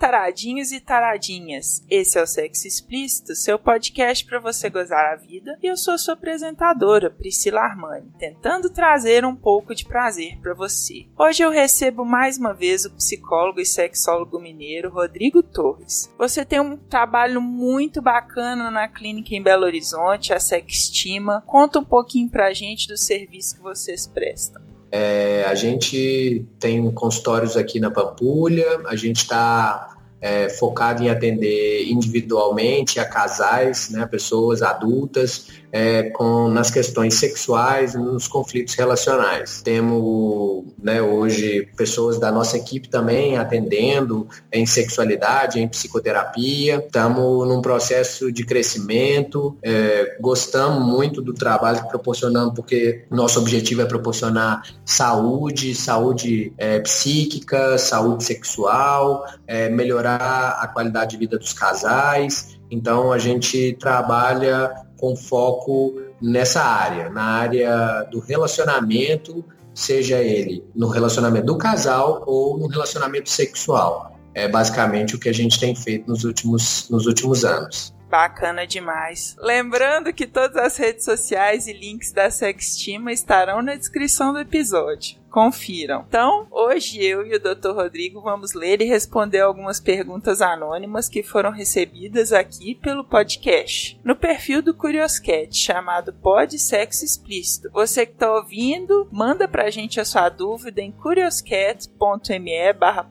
Taradinhos e taradinhas. Esse é o Sexo Explícito, seu podcast para você gozar a vida, e eu sou sua apresentadora, Priscila Armani, tentando trazer um pouco de prazer para você. Hoje eu recebo mais uma vez o psicólogo e sexólogo mineiro Rodrigo Torres. Você tem um trabalho muito bacana na clínica em Belo Horizonte, a Sextima. Conta um pouquinho pra gente do serviço que vocês prestam. É, a gente tem consultórios aqui na Pampulha, a gente está é, focado em atender individualmente a casais, né, pessoas adultas, é, com, nas questões sexuais nos conflitos relacionais. Temos né, hoje pessoas da nossa equipe também atendendo em sexualidade, em psicoterapia. Estamos num processo de crescimento, é, gostamos muito do trabalho que proporcionamos, porque nosso objetivo é proporcionar saúde, saúde é, psíquica, saúde sexual, é, melhorar a qualidade de vida dos casais. Então a gente trabalha com foco nessa área, na área do relacionamento, seja ele no relacionamento do casal ou no relacionamento sexual. É basicamente o que a gente tem feito nos últimos, nos últimos anos. Bacana demais. Lembrando que todas as redes sociais e links da Sextima estarão na descrição do episódio. Confiram. Então, hoje eu e o Dr. Rodrigo vamos ler e responder algumas perguntas anônimas que foram recebidas aqui pelo podcast. No perfil do Curioscat, chamado Pod Sexo Explícito. Você que está ouvindo, manda pra gente a sua dúvida em curioscat.me barra.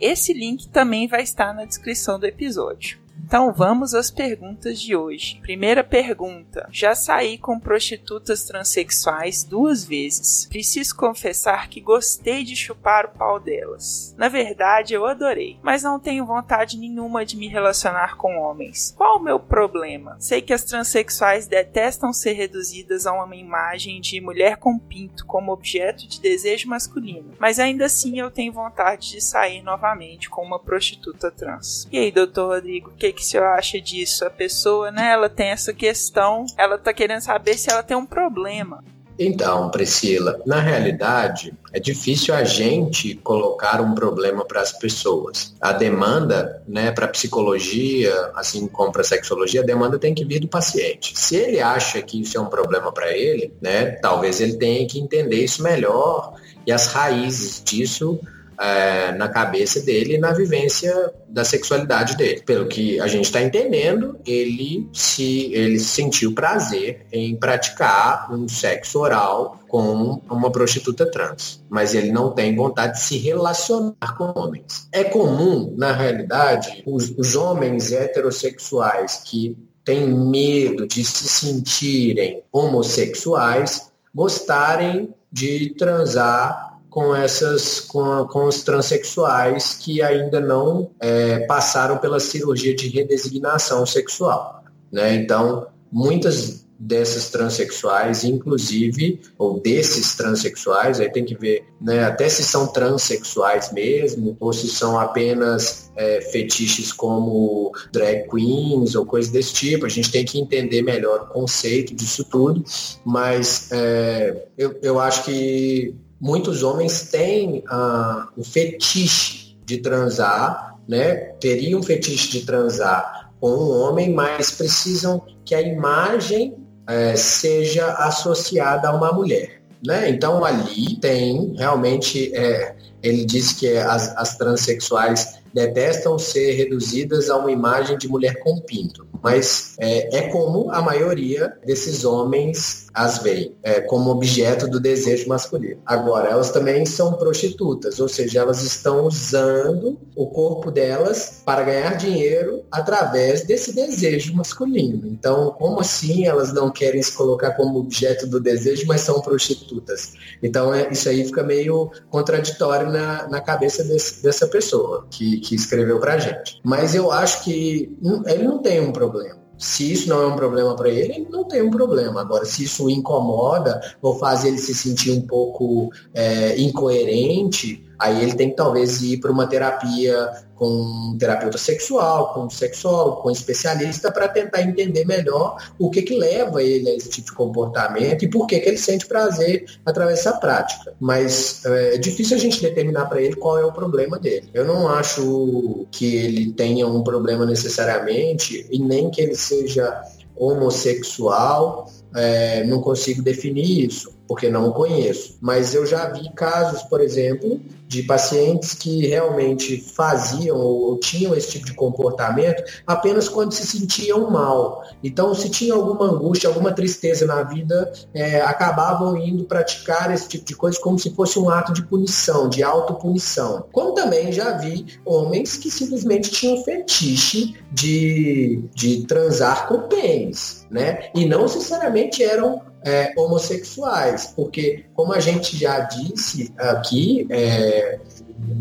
Esse link também vai estar na descrição do episódio. Então vamos às perguntas de hoje. Primeira pergunta: Já saí com prostitutas transexuais duas vezes. Preciso confessar que gostei de chupar o pau delas. Na verdade, eu adorei, mas não tenho vontade nenhuma de me relacionar com homens. Qual o meu problema? Sei que as transexuais detestam ser reduzidas a uma imagem de mulher com pinto como objeto de desejo masculino, mas ainda assim eu tenho vontade de sair novamente com uma prostituta trans. E aí, doutor Rodrigo, que, que senhor acha disso? A pessoa, né, ela tem essa questão, ela tá querendo saber se ela tem um problema. Então, Priscila, na realidade, é difícil a gente colocar um problema para as pessoas. A demanda, né, para psicologia, assim como para sexologia, a demanda tem que vir do paciente. Se ele acha que isso é um problema para ele, né, talvez ele tenha que entender isso melhor e as raízes disso é, na cabeça dele e na vivência da sexualidade dele. Pelo que a gente está entendendo, ele se ele sentiu prazer em praticar um sexo oral com uma prostituta trans, mas ele não tem vontade de se relacionar com homens. É comum, na realidade, os, os homens heterossexuais que têm medo de se sentirem homossexuais gostarem de transar com essas com, com os transexuais que ainda não é, passaram pela cirurgia de redesignação sexual. Né? Então, muitas dessas transexuais, inclusive, ou desses transexuais, aí tem que ver né, até se são transexuais mesmo, ou se são apenas é, fetiches como drag queens ou coisas desse tipo. A gente tem que entender melhor o conceito disso tudo, mas é, eu, eu acho que muitos homens têm ah, o fetiche de transar, né? Teriam fetiche de transar com um homem, mas precisam que a imagem é, seja associada a uma mulher. Né? Então ali tem realmente, é, ele diz que as, as transexuais detestam ser reduzidas a uma imagem de mulher com pinto. Mas é, é como a maioria desses homens as veem, é, como objeto do desejo masculino. Agora, elas também são prostitutas, ou seja, elas estão usando o corpo delas para ganhar dinheiro através desse desejo masculino. Então, como assim elas não querem se colocar como objeto do desejo, mas são prostitutas? Então, é, isso aí fica meio contraditório na, na cabeça desse, dessa pessoa, que, que escreveu pra gente. Mas eu acho que ele não tem um problema. Se isso não é um problema para ele, ele não tem um problema. Agora, se isso o incomoda ou faz ele se sentir um pouco é, incoerente, Aí ele tem que talvez ir para uma terapia com um terapeuta sexual, com um sexólogo, com um especialista, para tentar entender melhor o que, que leva ele a esse tipo de comportamento e por que, que ele sente prazer através dessa prática. Mas é, é difícil a gente determinar para ele qual é o problema dele. Eu não acho que ele tenha um problema necessariamente e nem que ele seja homossexual, é, não consigo definir isso porque não conheço. Mas eu já vi casos, por exemplo, de pacientes que realmente faziam ou tinham esse tipo de comportamento apenas quando se sentiam mal. Então, se tinha alguma angústia, alguma tristeza na vida, é, acabavam indo praticar esse tipo de coisa como se fosse um ato de punição, de autopunição. Como também já vi homens que simplesmente tinham fetiche de, de transar com pênis, né? E não necessariamente eram é, homossexuais, porque, como a gente já disse aqui, é,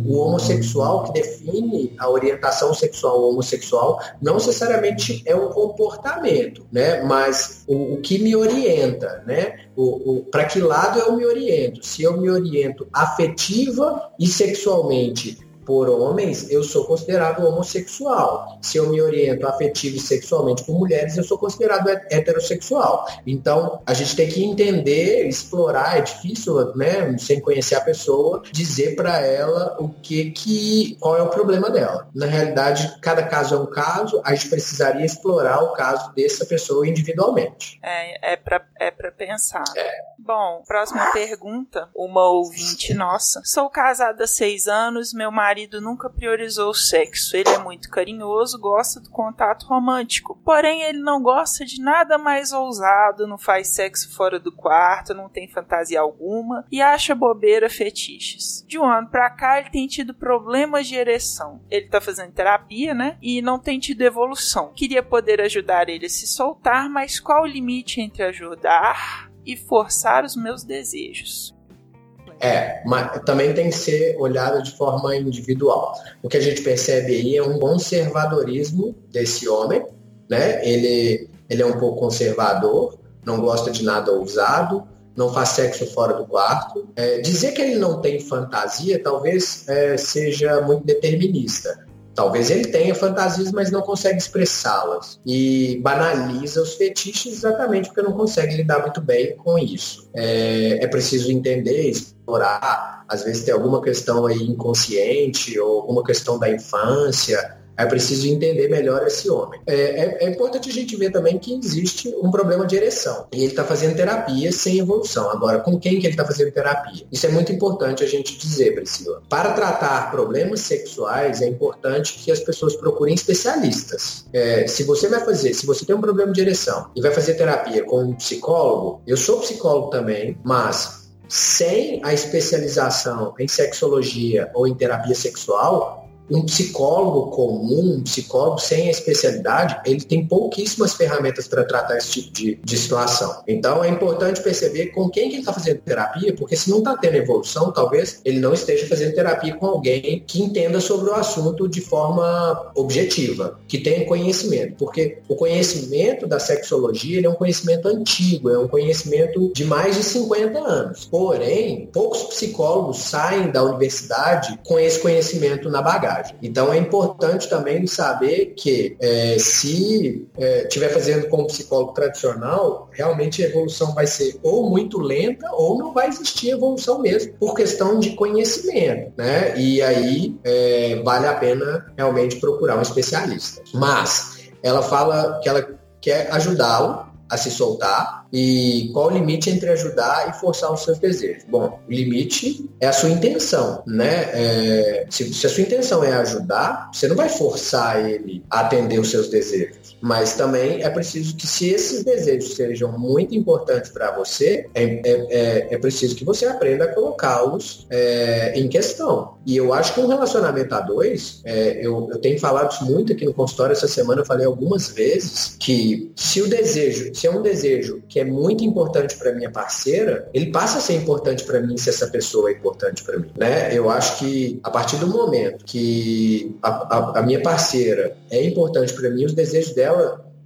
o homossexual que define a orientação sexual homossexual não necessariamente é um comportamento, né? Mas o, o que me orienta, né? O, o para que lado eu me oriento? Se eu me oriento afetiva e sexualmente por homens, eu sou considerado homossexual. Se eu me oriento afetivo e sexualmente por mulheres, eu sou considerado heterossexual. Então, a gente tem que entender, explorar, é difícil, né, sem conhecer a pessoa, dizer para ela o que que qual é o problema dela. Na realidade, cada caso é um caso, a gente precisaria explorar o caso dessa pessoa individualmente. É, é para é pra pensar. É. Bom, próxima pergunta, uma ouvinte nossa. Sou casada há seis anos, meu marido marido nunca priorizou o sexo. Ele é muito carinhoso, gosta do contato romântico. Porém, ele não gosta de nada mais ousado, não faz sexo fora do quarto, não tem fantasia alguma e acha bobeira fetiches. De um ano pra cá, ele tem tido problemas de ereção. Ele tá fazendo terapia, né? E não tem tido evolução. Queria poder ajudar ele a se soltar, mas qual o limite entre ajudar e forçar os meus desejos? É, mas também tem que ser olhada de forma individual. O que a gente percebe aí é um conservadorismo desse homem, né? Ele, ele é um pouco conservador, não gosta de nada ousado, não faz sexo fora do quarto. É, dizer que ele não tem fantasia talvez é, seja muito determinista. Talvez ele tenha fantasias, mas não consegue expressá-las. E banaliza os fetiches exatamente porque não consegue lidar muito bem com isso. É, é preciso entender, explorar. Às vezes tem alguma questão aí inconsciente ou alguma questão da infância é preciso entender melhor esse homem. É, é, é, importante a gente ver também que existe um problema de ereção. E ele está fazendo terapia sem evolução. Agora, com quem que ele está fazendo terapia? Isso é muito importante a gente dizer, Priscila. Para tratar problemas sexuais, é importante que as pessoas procurem especialistas. É, se você vai fazer, se você tem um problema de ereção e vai fazer terapia com um psicólogo, eu sou psicólogo também, mas sem a especialização em sexologia ou em terapia sexual, um psicólogo comum, um psicólogo sem especialidade, ele tem pouquíssimas ferramentas para tratar esse tipo de, de situação. Então é importante perceber com quem que ele está fazendo terapia, porque se não está tendo evolução, talvez ele não esteja fazendo terapia com alguém que entenda sobre o assunto de forma objetiva, que tenha conhecimento. Porque o conhecimento da sexologia é um conhecimento antigo, é um conhecimento de mais de 50 anos. Porém, poucos psicólogos saem da universidade com esse conhecimento na bagagem. Então é importante também saber que é, se estiver é, fazendo com um psicólogo tradicional, realmente a evolução vai ser ou muito lenta ou não vai existir evolução mesmo, por questão de conhecimento, né? E aí é, vale a pena realmente procurar um especialista. Mas ela fala que ela quer ajudá-lo a se soltar, e qual o limite entre ajudar e forçar os seus desejos? Bom, o limite é a sua intenção, né? É, se, se, a sua intenção é ajudar, você não vai forçar ele a atender os seus desejos. Mas também é preciso que, se esses desejos sejam muito importantes para você, é, é, é, é, preciso que você aprenda a colocá-los é, em questão. E eu acho que um relacionamento a dois, é, eu, eu tenho falado isso muito aqui no consultório essa semana, eu falei algumas vezes que se o desejo, se é um desejo que é muito importante para minha parceira, ele passa a ser importante para mim se essa pessoa é importante para mim, né? Eu acho que a partir do momento que a, a, a minha parceira é importante para mim, os desejos dela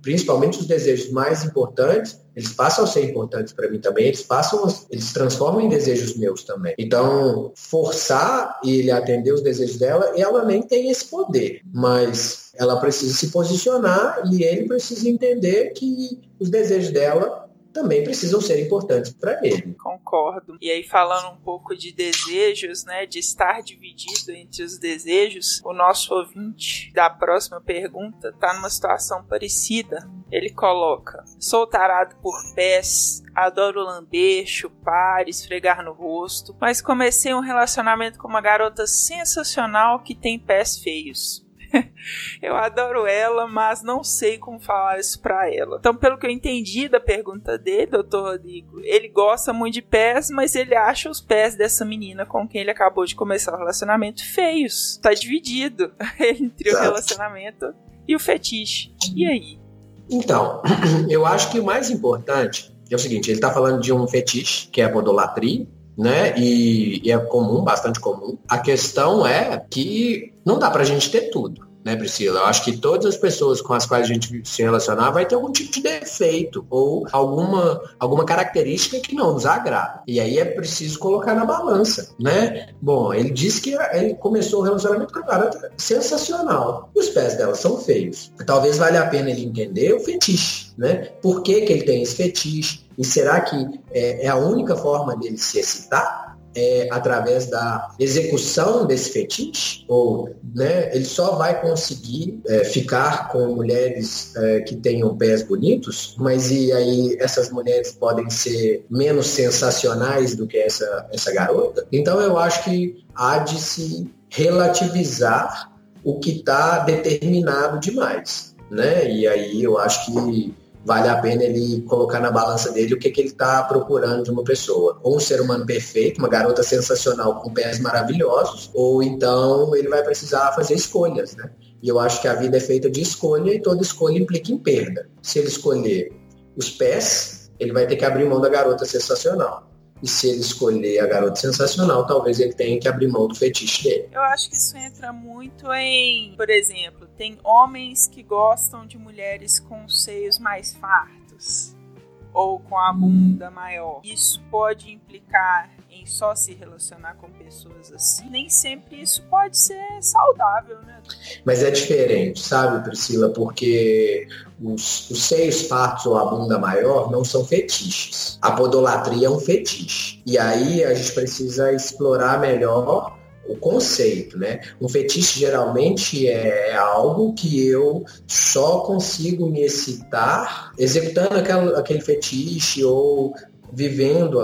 principalmente os desejos mais importantes, eles passam a ser importantes para mim também, eles passam, eles se transformam em desejos meus também. Então, forçar ele a atender os desejos dela, ela nem tem esse poder, mas ela precisa se posicionar e ele precisa entender que os desejos dela também precisam ser importantes para ele. Concordo. E aí falando um pouco de desejos, né, de estar dividido entre os desejos, o nosso ouvinte da próxima pergunta está numa situação parecida. Ele coloca: "Sou tarado por pés, adoro lamber, chupar, esfregar no rosto, mas comecei um relacionamento com uma garota sensacional que tem pés feios. Eu adoro ela, mas não sei como falar isso pra ela. Então, pelo que eu entendi da pergunta dele, doutor Rodrigo, ele gosta muito de pés, mas ele acha os pés dessa menina com quem ele acabou de começar o relacionamento feios. Tá dividido entre o relacionamento e o fetiche. E aí? Então, eu acho que o mais importante é o seguinte: ele tá falando de um fetiche, que é a podolatria, né? E, e, é comum, bastante comum. A questão é que não dá para a gente ter tudo né, Priscila? Eu acho que todas as pessoas com as quais a gente se relacionar vai ter algum tipo de defeito ou alguma, alguma característica que não nos agrada. E aí é preciso colocar na balança, né? Bom, ele disse que ele começou o relacionamento com a garota sensacional. E os pés dela são feios. Talvez valha a pena ele entender o fetiche, né? Por que, que ele tem esse fetiche? E será que é, é a única forma dele se excitar? É, através da execução desse fetiche, ou né, ele só vai conseguir é, ficar com mulheres é, que tenham pés bonitos, mas e aí essas mulheres podem ser menos sensacionais do que essa, essa garota? Então eu acho que há de se relativizar o que está determinado demais. Né? E aí eu acho que vale a pena ele colocar na balança dele o que, que ele está procurando de uma pessoa. Ou um ser humano perfeito, uma garota sensacional com pés maravilhosos, ou então ele vai precisar fazer escolhas, né? E eu acho que a vida é feita de escolha e toda escolha implica em perda. Se ele escolher os pés, ele vai ter que abrir mão da garota sensacional. E se ele escolher a garota sensacional, talvez ele tenha que abrir mão do fetiche dele. Eu acho que isso entra muito em, por exemplo, tem homens que gostam de mulheres com seios mais fartos ou com a bunda maior. Isso pode implicar só se relacionar com pessoas assim. Nem sempre isso pode ser saudável, né? Mas é diferente, sabe, Priscila? Porque os, os seios fartos ou a bunda maior não são fetiches. A podolatria é um fetiche. E aí a gente precisa explorar melhor o conceito, né? Um fetiche geralmente é algo que eu só consigo me excitar executando aquele, aquele fetiche ou vivendo,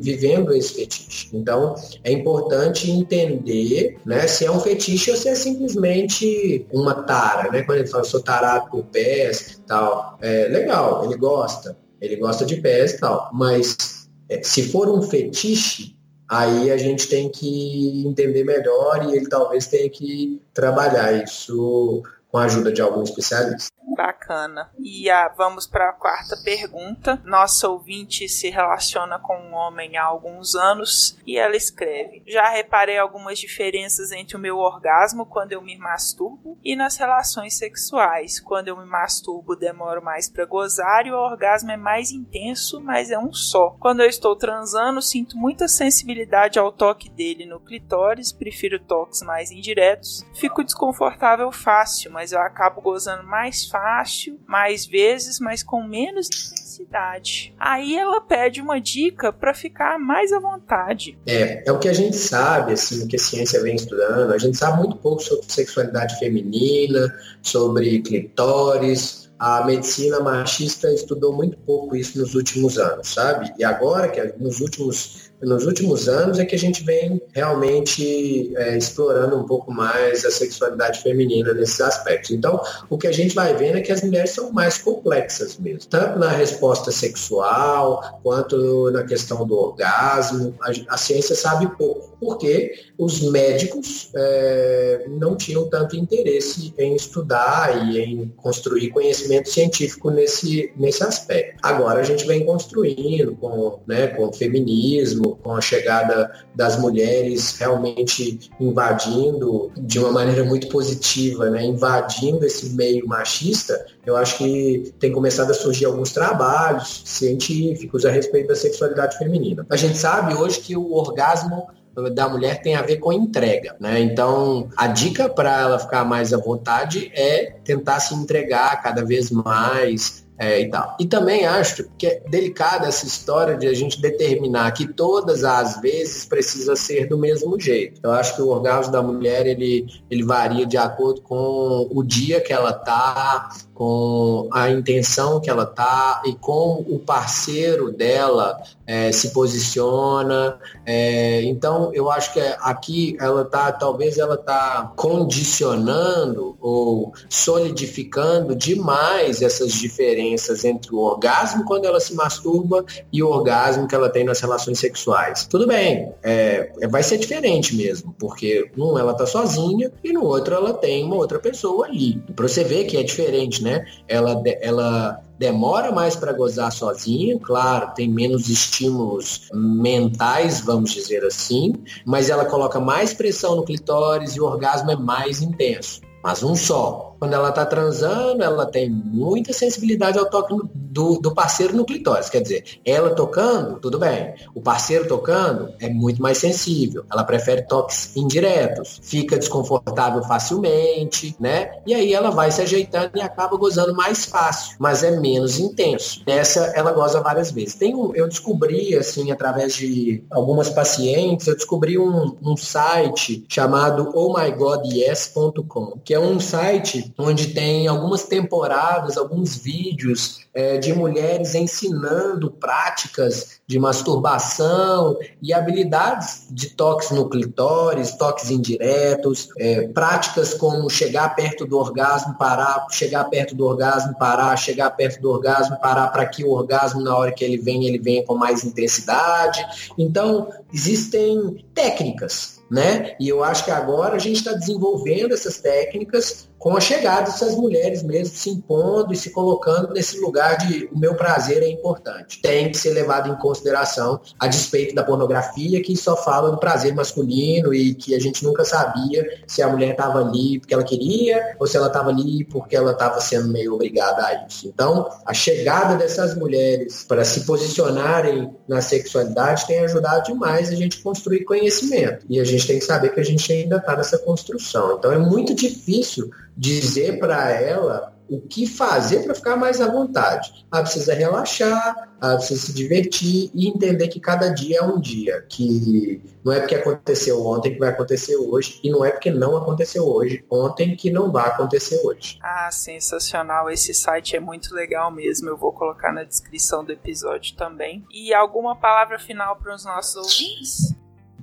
vivendo esse fetiche. Então, é importante entender né, se é um fetiche ou se é simplesmente uma tara, né? Quando ele fala, sou tarado por pés tal, é legal, ele gosta, ele gosta de pés e tal, mas é, se for um fetiche, aí a gente tem que entender melhor e ele talvez tenha que trabalhar isso com a ajuda de algum especialista. Bacana. E ah, vamos para a quarta pergunta. Nossa ouvinte se relaciona com um homem há alguns anos e ela escreve: Já reparei algumas diferenças entre o meu orgasmo quando eu me masturbo e nas relações sexuais. Quando eu me masturbo, demoro mais para gozar e o orgasmo é mais intenso, mas é um só. Quando eu estou transando, sinto muita sensibilidade ao toque dele no clitóris, prefiro toques mais indiretos. Fico desconfortável fácil, mas eu acabo gozando mais fácil fácil, mais vezes, mas com menos intensidade. Aí ela pede uma dica para ficar mais à vontade. É, é o que a gente sabe, assim, que a ciência vem estudando. A gente sabe muito pouco sobre sexualidade feminina, sobre clitóris, a medicina machista estudou muito pouco isso nos últimos anos, sabe? E agora que nos últimos nos últimos anos é que a gente vem realmente é, explorando um pouco mais a sexualidade feminina nesses aspectos. Então, o que a gente vai vendo é que as mulheres são mais complexas mesmo, tanto na resposta sexual quanto na questão do orgasmo. A, a ciência sabe pouco porque os médicos é, não tinham tanto interesse em estudar e em construir conhecimento científico nesse, nesse aspecto. Agora a gente vem construindo com, né, com o feminismo, com a chegada das mulheres realmente invadindo de uma maneira muito positiva, né, invadindo esse meio machista, eu acho que tem começado a surgir alguns trabalhos científicos a respeito da sexualidade feminina. A gente sabe hoje que o orgasmo da mulher tem a ver com entrega, né? Então, a dica para ela ficar mais à vontade é tentar se entregar cada vez mais, é, e tal. E também acho que é delicada essa história de a gente determinar que todas as vezes precisa ser do mesmo jeito. Eu acho que o orgasmo da mulher ele, ele varia de acordo com o dia que ela tá, com a intenção que ela tá e como o parceiro dela é, se posiciona. É, então, eu acho que aqui ela tá, talvez ela tá condicionando ou solidificando demais essas diferenças entre o orgasmo quando ela se masturba e o orgasmo que ela tem nas relações sexuais. Tudo bem, é, vai ser diferente mesmo, porque num ela tá sozinha e no outro ela tem uma outra pessoa ali. Para você ver que é diferente, né? né? Ela, ela demora mais para gozar sozinha, claro, tem menos estímulos mentais, vamos dizer assim, mas ela coloca mais pressão no clitóris e o orgasmo é mais intenso. Mas um só. Quando ela está transando, ela tem muita sensibilidade ao toque do, do parceiro no clitóris. Quer dizer, ela tocando, tudo bem. O parceiro tocando é muito mais sensível. Ela prefere toques indiretos, fica desconfortável facilmente, né? E aí ela vai se ajeitando e acaba gozando mais fácil, mas é menos intenso. Essa ela goza várias vezes. Tem um, eu descobri, assim, através de algumas pacientes, eu descobri um, um site chamado ohmygodyes.com, que é um site onde tem algumas temporadas, alguns vídeos é, de mulheres ensinando práticas de masturbação e habilidades de toques no clitóris, toques indiretos, é, práticas como chegar perto do orgasmo, parar, chegar perto do orgasmo, parar, chegar perto do orgasmo, parar para que o orgasmo, na hora que ele vem, ele venha com mais intensidade. Então, existem técnicas né? E eu acho que agora a gente está desenvolvendo essas técnicas com a chegada dessas mulheres mesmo se impondo e se colocando nesse lugar de o meu prazer é importante. Tem que ser levado em consideração a despeito da pornografia que só fala do prazer masculino e que a gente nunca sabia se a mulher estava ali porque ela queria ou se ela estava ali porque ela estava sendo meio obrigada a isso. Então, a chegada dessas mulheres para se posicionarem na sexualidade tem ajudado demais a gente construir conhecimento. E a gente tem que saber que a gente ainda está nessa construção. Então, é muito difícil dizer para ela o que fazer para ficar mais à vontade. Ela precisa relaxar, ela precisa se divertir e entender que cada dia é um dia, que não é porque aconteceu ontem que vai acontecer hoje e não é porque não aconteceu hoje ontem que não vai acontecer hoje. Ah, sensacional! Esse site é muito legal mesmo. Eu vou colocar na descrição do episódio também. E alguma palavra final para os nossos ouvintes?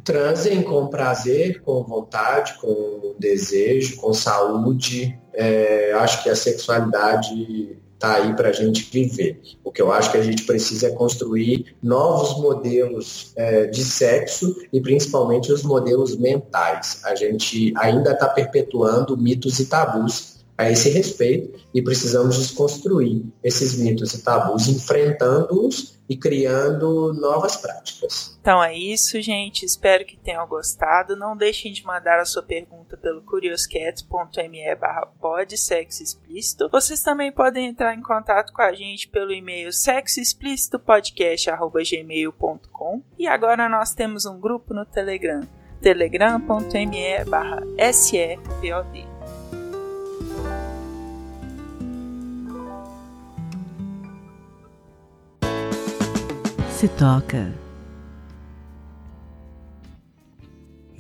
Transem com prazer, com vontade, com desejo, com saúde. É, acho que a sexualidade está aí para a gente viver. O que eu acho que a gente precisa é construir novos modelos é, de sexo e principalmente os modelos mentais. A gente ainda está perpetuando mitos e tabus a esse respeito e precisamos desconstruir esses mitos e tabus, enfrentando-os e criando novas práticas. Então é isso, gente. Espero que tenham gostado. Não deixem de mandar a sua pergunta pelo curioscat.me barra explícito. Vocês também podem entrar em contato com a gente pelo e-mail sexoexplicitopodcast.gmail.com E agora nós temos um grupo no Telegram telegram.me barra SEPOD. Se toca.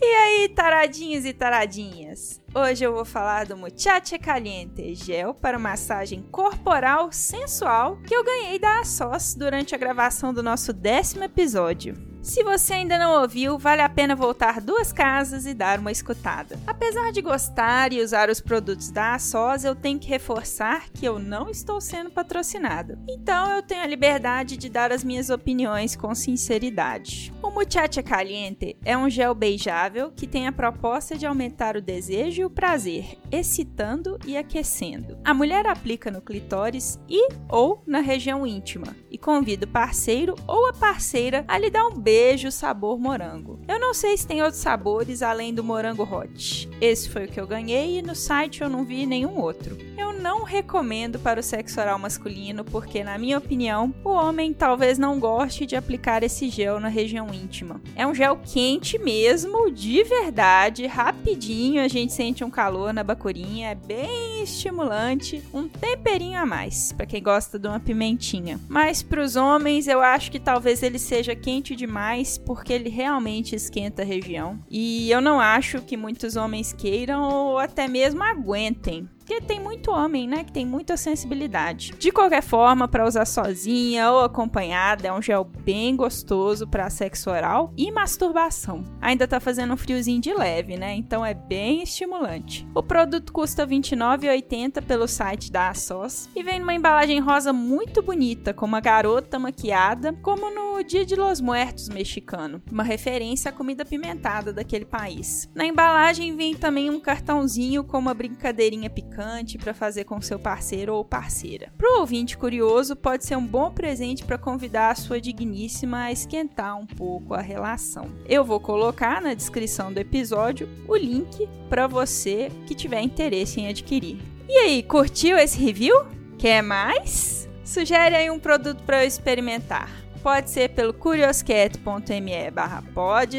E aí, taradinhos e taradinhas? Hoje eu vou falar do Muchacha Caliente, gel para massagem corporal sensual que eu ganhei da ASOS durante a gravação do nosso décimo episódio. Se você ainda não ouviu, vale a pena voltar duas casas e dar uma escutada. Apesar de gostar e usar os produtos da ASOS, eu tenho que reforçar que eu não estou sendo patrocinada. Então eu tenho a liberdade de dar as minhas opiniões com sinceridade. O Muchacha Caliente é um gel beijável que tem a proposta de aumentar o desejo e o prazer, excitando e aquecendo. A mulher aplica no clitóris e ou na região íntima e convida o parceiro ou a parceira a lhe dar um beijo sabor morango. Eu não sei se tem outros sabores além do morango hot. Esse foi o que eu ganhei e no site eu não vi nenhum outro. Eu não recomendo para o sexo oral masculino porque, na minha opinião, o homem talvez não goste de aplicar esse gel na região íntima. É um gel quente mesmo, de verdade, rapidinho, a gente sente um calor na bacurinha, é bem estimulante, um temperinho a mais, para quem gosta de uma pimentinha. Mas para os homens, eu acho que talvez ele seja quente demais porque ele realmente esquenta a região. E eu não acho que muitos homens queiram ou até mesmo aguentem porque tem muito homem, né, que tem muita sensibilidade. De qualquer forma, para usar sozinha ou acompanhada, é um gel bem gostoso para sexo oral e masturbação. Ainda tá fazendo um friozinho de leve, né? Então é bem estimulante. O produto custa R$ 29,80 pelo site da ASOS e vem numa embalagem rosa muito bonita, com uma garota maquiada, como no Dia de los Muertos mexicano, uma referência à comida pimentada daquele país. Na embalagem vem também um cartãozinho com uma brincadeirinha picante para fazer com seu parceiro ou parceira. Para o ouvinte curioso, pode ser um bom presente para convidar a sua digníssima a esquentar um pouco a relação. Eu vou colocar na descrição do episódio o link para você que tiver interesse em adquirir. E aí, curtiu esse review? Quer mais? Sugere aí um produto para eu experimentar. Pode ser pelo curioscat.me barra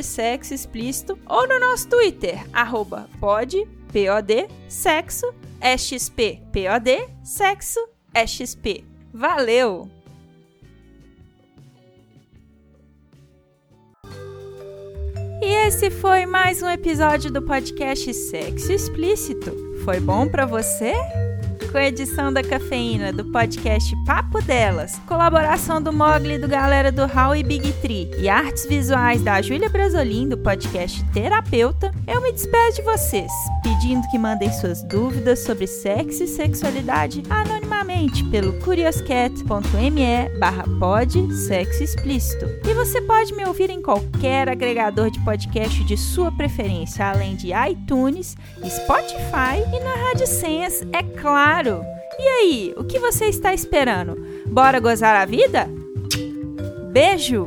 sexo explícito ou no nosso Twitter, arroba pod, sexo XP POD, sexo XP. Valeu! E esse foi mais um episódio do podcast Sexo Explícito. Foi bom para você? Com a edição da Cafeína do podcast Papo Delas, colaboração do Mogli do Galera do Hall e Big Tree e artes visuais da Júlia Brasolim do podcast Terapeuta, eu me despeço de vocês, pedindo que mandem suas dúvidas sobre sexo e sexualidade anonimamente pelo curioscat.me barra pod sexo explícito. E você pode me ouvir em qualquer agregador de podcast de sua preferência, além de iTunes, Spotify e na Rádio Senhas, é claro Claro! E aí, o que você está esperando? Bora gozar a vida? Beijo!